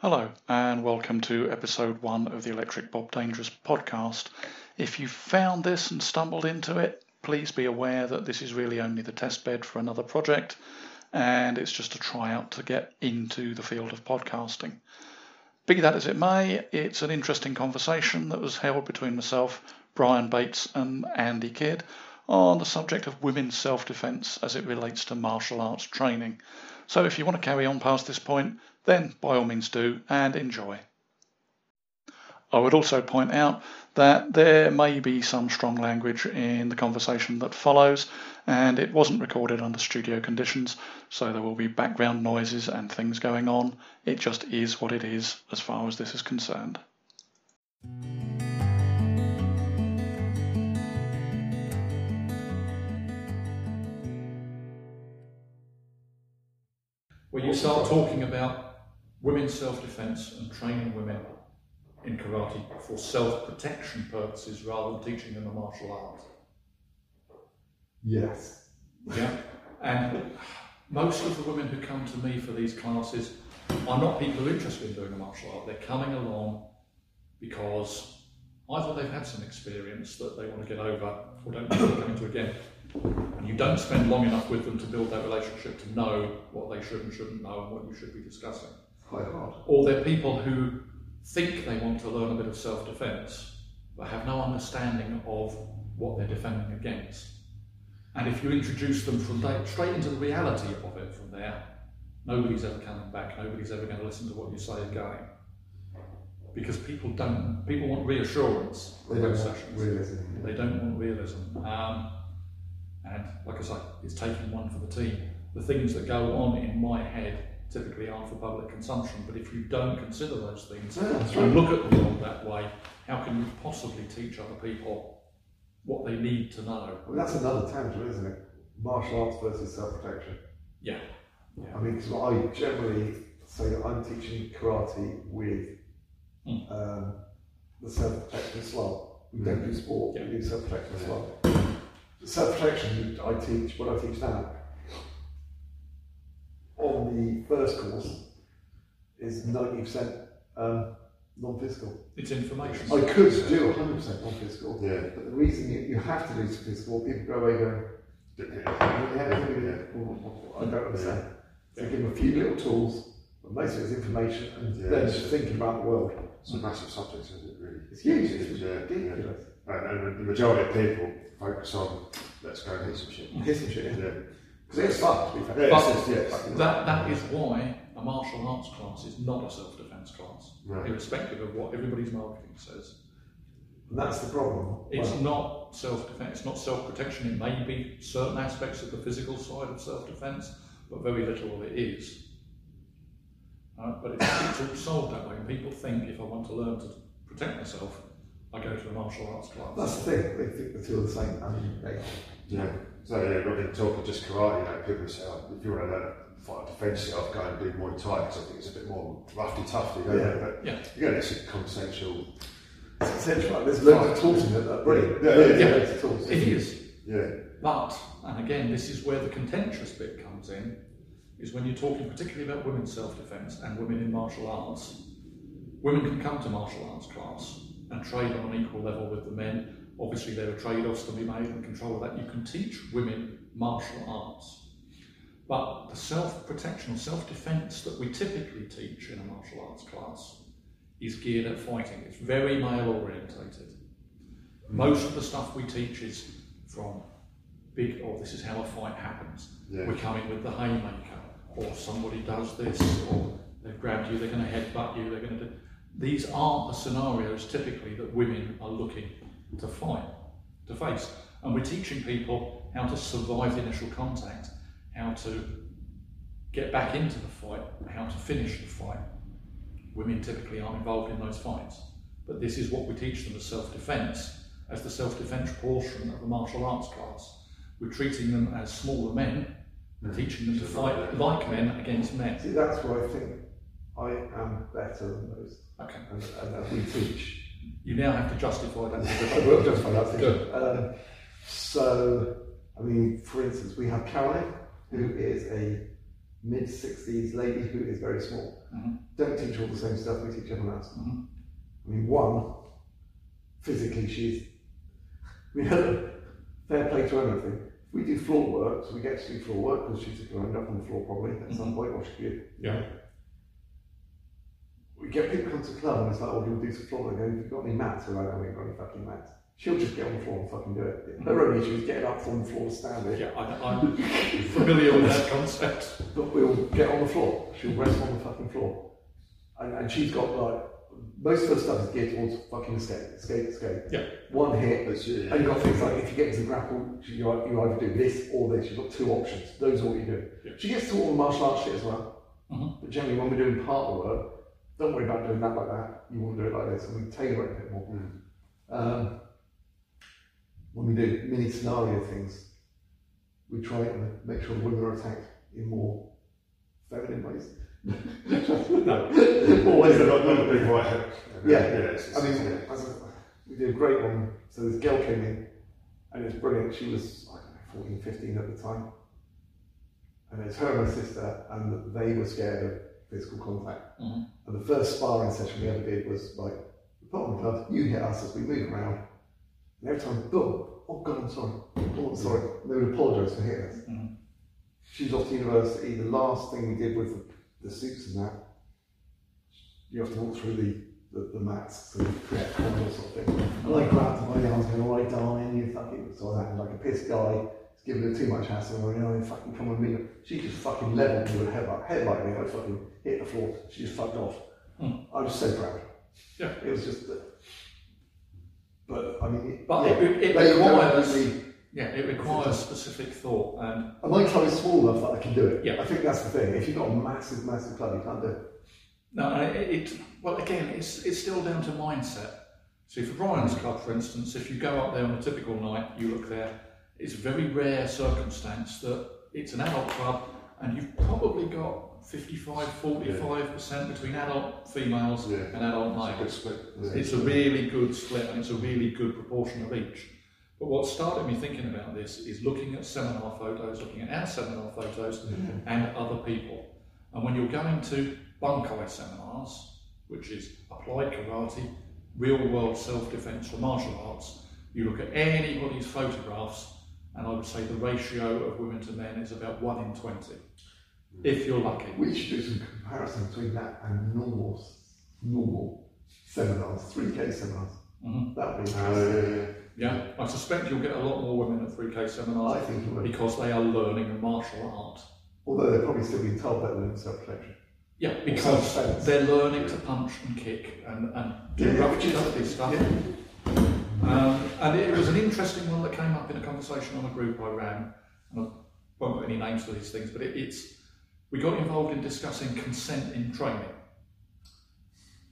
Hello, and welcome to episode one of the Electric Bob Dangerous podcast. If you found this and stumbled into it, please be aware that this is really only the test bed for another project, and it's just a tryout to get into the field of podcasting. Be that as it may, it's an interesting conversation that was held between myself, Brian Bates, and Andy Kidd on the subject of women's self defence as it relates to martial arts training. So if you want to carry on past this point, then by all means do and enjoy. I would also point out that there may be some strong language in the conversation that follows, and it wasn't recorded under studio conditions, so there will be background noises and things going on. It just is what it is as far as this is concerned. When you start talking about women's self-defense and training women in karate for self-protection purposes rather than teaching them a martial art. Yes. Yeah. And most of the women who come to me for these classes are not people who are interested in doing a martial art. They're coming along because either they've had some experience that they want to get over or don't want to come into again. And you don't spend long enough with them to build that relationship to know what they should and shouldn't know and what you should be discussing quite hard. Or they're people who think they want to learn a bit of self defence, but have no understanding of what they're defending against. And if you introduce them from straight into the reality of it from there, nobody's ever coming back, nobody's ever going to listen to what you say again. Because people don't, people want reassurance they don't want realism. They don't want realism. Um, and like I say, it's taking one for the team. The things that go on in my head typically aren't for public consumption. But if you don't consider those things yeah, and look at the world that way, how can you possibly teach other people what they need to know? Well, that's another tangent, isn't it? Martial arts versus self-protection. Yeah. yeah. I mean, because I generally say that I'm teaching karate with mm. um, the self-protection as well. We don't do sport, yeah. we do self-protection as well. Self-protection, I teach, what I teach now, on the first course is 90% um, non-physical. It's information. I could do 100% non-physical, yeah. but the reason you, you have to do some physical, people go away going, yeah, I don't understand. So give them a few little tools, but most of it is information and yeah, then just thinking about the world. It's a massive subject, isn't it, really? It's huge, it's yeah, ridiculous. Yeah. And, and, the majority of people focus on, let's go and hit some shit. Hit some shit, yeah. Because it's fun, to be fair. But yes, yes. That, that is why a martial arts class is not a self-defence class, right. irrespective of what everybody's marketing says. And that's the problem. It's well, not self-defence, it's not self-protection. It may be certain aspects of the physical side of self-defence, but very little of it is. Uh, but it's, it's all sold that way. and People think if I want to learn to protect myself, I go to a martial arts class. That's the thing. They think the two are the same. I mean, they yeah. So yeah, rather than talking just karate, you know, people say, oh, if you want to learn fight defence yourself, go and do Muay Thai because I think it's a bit more roughy toughy. You know? yeah. But yeah. again, it's a consensual. It's consensual. There's loads of tools in it. Brilliant. Yeah, yeah, yeah. yeah. Tools. It is. Yeah. But and again, this is where the contentious bit comes in. Is when you're talking particularly about women's self-defence and women in martial arts. Women can come to martial arts class and trade on an equal level with the men Obviously, there are trade offs to be made and control of that. You can teach women martial arts. But the self protection or self defense that we typically teach in a martial arts class is geared at fighting. It's very male orientated. Mm. Most of the stuff we teach is from big, or oh, this is how a fight happens. Yeah. We come in with the haymaker, or somebody does this, or they've grabbed you, they're going to headbutt you, they're going to do. These aren't the scenarios typically that women are looking to fight, to face. And we're teaching people how to survive the initial contact, how to get back into the fight, how to finish the fight. Women typically aren't involved in those fights. But this is what we teach them as self defence, as the self defence portion of the martial arts class. We're treating them as smaller men and teaching them to fight like men against men. See, that's where I think I am better than those. Okay. And, and that we teach you now have to justify that. I will justify that Good. Um, so, I mean, for instance, we have Caroline, who is a mid 60s lady who is very small. Mhm. Don't teach all the same stuff we teach everyone else. Mhm. I mean, one, physically she's, we had a fair play to everything. If we do floor work, so we get to do floor work because she's going to end up on the floor probably at some Mhm. point, or she could. Yeah. We get people come to the club and it's like, oh, you'll do some floor work. Have you got any mats? We're like, no, we ain't got any fucking mats. She'll just get on the floor and fucking do it. Her only issue is getting up from the floor to stand it. Yeah, I, I'm familiar with that concept. But we'll get on the floor. She'll rest on the fucking floor. And, and she's got like, most of her stuff is geared towards fucking escape, escape, escape. Yeah. One hit, That's it. and you've got things like if you get into the grapple, you, you either do this or this. You've got two options. Those are what you do. Yeah. She gets to all the martial arts shit as well. Mhm. But generally, when we're doing partner work, don't worry about doing that like that. You want to do it like this, and we tailor it a bit more. Mm. Um, when we do mini scenario things, we try and make sure women are attacked in more feminine ways. No. More ways than not, not a big right hook. Yeah. it's- I mean, a, we did a great one. So this girl came in, and it was brilliant. She was, I don't know, 14, 15 at the time. And it's her and her sister, and they were scared of physical contact. Mhm. And the first sparring session we ever did was like, we put on the gloves, you hit us as we move around. And every time, boom, oh God, I'm sorry. Oh, I'm sorry. And they would apologise for hitting us. Mhm. She was off to university. The last thing we did with the, the suits and that, you have to walk through the, the, the mats to create a corridor sort of thing. And I grabbed her by the arms going, all right, darling, you fucking, so I acted like a pissed guy. Giving her too much hassle. And I'm like, fucking come with me. She just fucking leveled me with a headlight, headlight me. I fucking hit the floor. She just fucked off. Hmm. I was so proud. Yeah. It was just, but I mean, it, But yeah, it, it requires, really- yeah, it requires specific thought and and my club is small enough that I can do it. Yeah. I think that's the thing. If you've got a massive, massive club, you can't do it. No, it, it well again, it's it's still down to mindset. See, for Brian's club, for instance, if you go up there on a typical night, you look there, it's a very rare circumstance that it's an adult club and you've probably got 55, 45% between adult females Yeah. and adult It's a good males. split. It's a really good split and it's a really good proportion of each. But what started me thinking about this is looking at seminar photos, looking at our seminar photos and other people. And when you're going to bunkai seminars, which is applied karate, real world self defense for martial arts, you look at anybody's photographs, and I would say the ratio of women to men is about 1 in 20, if you're lucky. We should do some comparison between that and normal, normal seminars, 3K seminars. Mhm. That would be Uh, interesting. yeah, Yeah, I suspect you'll get a lot more women at 3K seminars I think it would. because they are learning a martial art. Although they're probably still being told that they're self protection. Yeah, because they're learning to punch and kick and, and do Yeah, rough which is- stuff. Yeah. Um, and it was an interesting one that came up in a conversation on a group I ran. And I won't put any names for these things, but it, it's we got involved in discussing consent in training.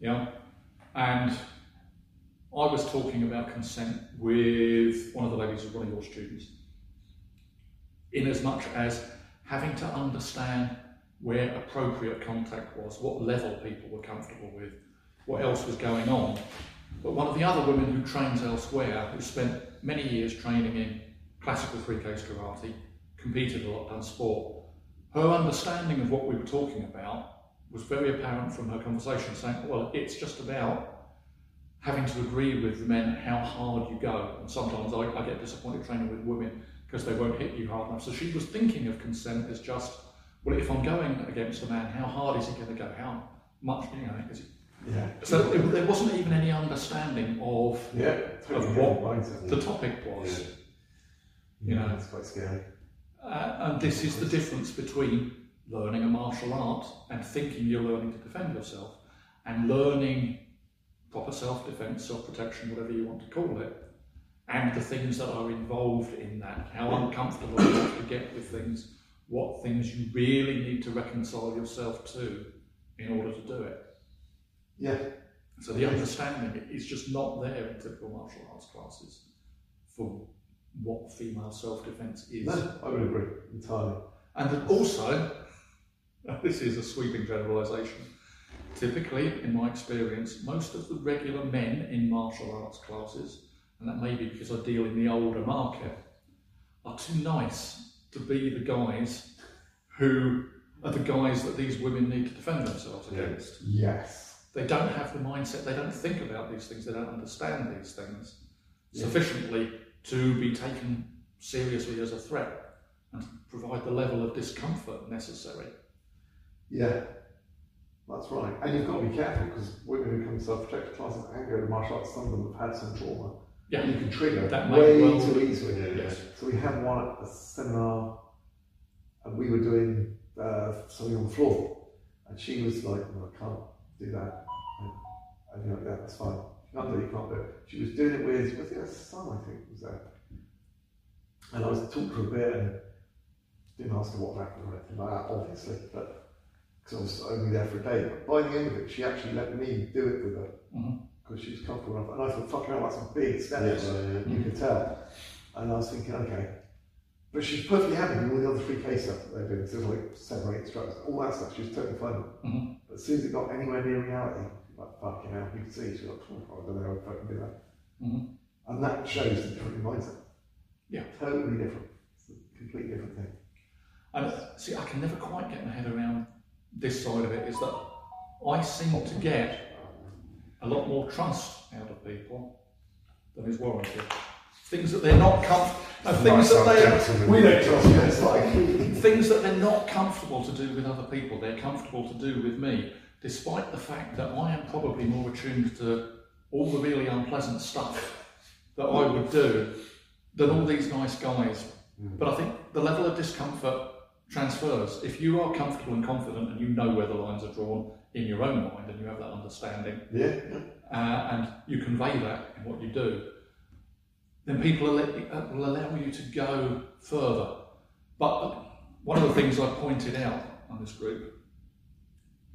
Yeah, and I was talking about consent with one of the ladies who's one of your students. In as much as having to understand where appropriate contact was, what level people were comfortable with, what else was going on. But one of the other women who trains elsewhere, who spent many years training in classical 3K karate, competed a lot, done sport, her understanding of what we were talking about was very apparent from her conversation, saying, well, it's just about having to agree with the men how hard you go. And sometimes I, I get disappointed training with women because they won't hit you hard enough. So she was thinking of consent as just, well, if I'm going against a man, how hard is he going to go? How much, you know, is he Yeah. so there, there wasn't even any understanding of Yeah. Totally Of what? the topic was. Yeah. You know. It's quite scary. Uh, and this is the difference between learning a martial art and thinking you're learning to defend yourself and learning proper self-defense, self-protection, whatever you want to call it, and the things that are involved in that, how uncomfortable you have to get with things, what things you really need to reconcile yourself to in order to do it. Yeah. So the understanding is just not there in typical martial arts classes for what female self-defense is. No, I would agree entirely. And also, this is a sweeping generalisation, typically, in my experience, most of the regular men in martial arts classes, and that may be because I deal in the older market, are too nice to be the guys who are the guys that these women need to defend themselves against. Yes. They don't have the mindset, they don't think about these things, they don't understand these things Yeah. sufficiently to be taken seriously as a threat and provide the level of discomfort necessary. Yeah. That's right. And you've got to be careful because women who come to self-protective classes and go to martial arts, some of them have had some trauma. Yeah. You can trigger That way well- too easily. Yeah, Yes. So we had one at a seminar, and we were doing uh, something on the floor, and she was like, "No, I can't do that." And, and you know, yeah, that's fine. You can't do it. Can't do. She was doing it with was it her son? I think was there. And I was talking to her a bit, and didn't ask her what happened or anything like that, obviously, but because I was only there for a day. But by the end of it, she actually let me do it with her because she was comfortable enough. And I thought, "Fucking hell, that's a big step." Yes, for her." yeah, yeah. you could tell. And I was thinking, okay. But she's perfectly happy doing all the other 3K stuff that they're doing. So there's like seven or eight instructors, all that stuff. She was totally fine. with. Mhm. But as soon as it got anywhere near reality, like fucking hell, you could see, she's like, oh, I don't know how to fucking do that. Mhm. And that shows the different mindset. Yeah. Totally different. It's a completely different thing. And see, I can never quite get my head around this side of it is that I seem to get a lot more trust out of people than is warranted. Things that they're not comfortable, things that they. We don't trust you, it's like, things that they're not comfortable to do with other people, they're comfortable to do with me, despite the fact that I am probably more attuned to all the really unpleasant stuff that I would do than all these nice guys. But I think the level of discomfort transfers. If you are comfortable and confident and you know where the lines are drawn in your own mind and you have that understanding yeah, yeah. uh, and you convey that in what you do, then people uh, will allow you to go further. But one of the things I pointed out on this group,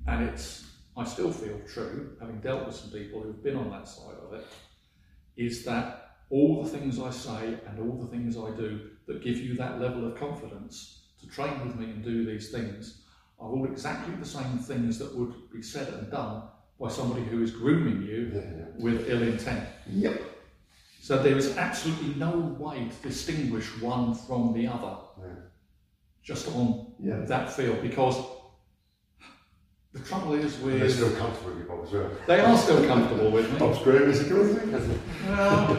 and it's I still feel true, having dealt with some people who've been on that side of it, is that all the things I say and all the things I do that give you that level of confidence to train with me and do these things are all exactly the same things that would be said and done by somebody who is grooming you Yeah, with ill intent. Yep. So there is absolutely no way to distinguish one from the other Yeah. just on Yeah. that field because the trouble is And they're still comfortable with you, Bob, as well. they are still comfortable with me. Bob's groom is a good. Well,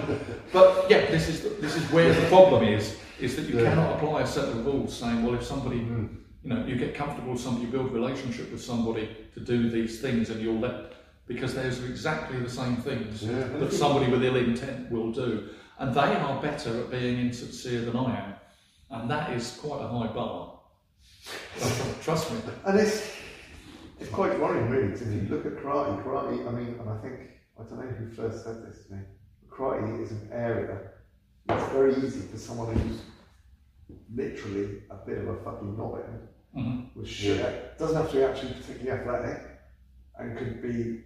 but yeah, this is this is where the problem is is that you Yeah. cannot apply a set of rules saying, well, if somebody Mm. you know you get comfortable with somebody, you build a relationship with somebody to do these things, and you'll let because there's exactly the same things Yeah. that somebody with ill intent will do, and they are better at being insincere than I am, and that is quite a high bar. Trust me. And it's it's quite worrying, really, because if you look at karate, karate, I mean, and I think, I don't know who first said this to me, karate is an area that's very easy for someone who's literally a bit of a fucking knob Mhm. with shit, doesn't have to be actually particularly athletic, and could be,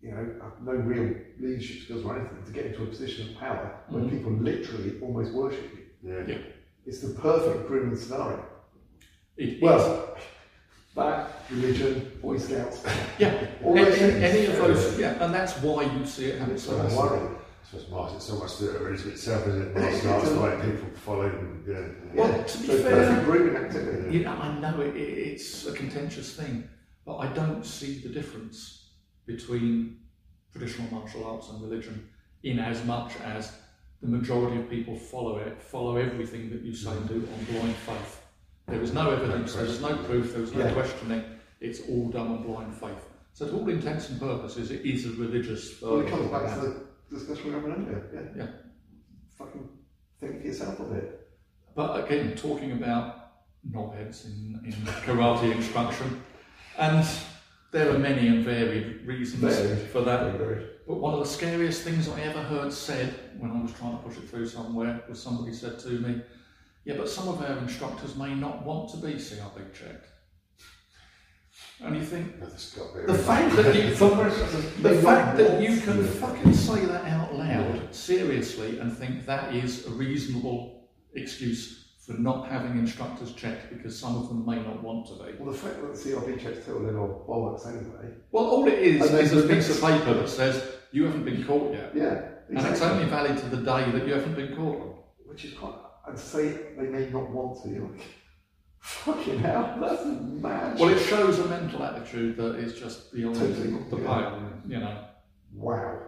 you know, have no real leadership skills or anything, to get into a position of power where Mhm. people literally almost worship you. Yeah. Yeah. It's the perfect grooming scenario. It is. Well, that, religion, Boy Scouts, yeah, all any, those things. any of those, yeah, and that's why you see it happen It's so a much. worry. It's so it's martial, it's almost the religion itself, isn't it? It's- Martial arts, it's the way people follow and, yeah. Well, Yeah, to be so fair- perfect grooming activity. You know, I know it, it, it's a contentious thing, but I don't see the difference between traditional martial arts and religion in as much as the majority of people follow it, follow everything that you say and do on blind faith. There is no evidence, there is no proof, there is no Yeah. questioning, it's all done on blind faith. So, to all intents and purposes, it is a religious Well, it comes back to the discussion we were having earlier. Yeah. Yeah. Fucking think for yourself a bit. But again, talking about knobheads in, in karate instruction, and there are many and varied reasons Varied. for that. Very. But one of the scariest things I ever heard said when I was trying to push it through somewhere was somebody said to me, Yeah, but some of our instructors may not want to be CRB checked. And you think, But there's got the fact that you, the fact that you can fucking say that out loud seriously and think that is a reasonable excuse for not having instructors checked because some of them may not want to be. Well, the fact that the CRB checks tell a little bollocks anyway. Well, all it is is a piece of paper that says you haven't been caught yet. Yeah. And it's only valid to the day that you haven't been caught on. Which is quite. And say they may not want to, you're like, Fucking hell, that's mad. Well, it shows a mental attitude that is just beyond Totally, the yeah. pale, you know. Wow.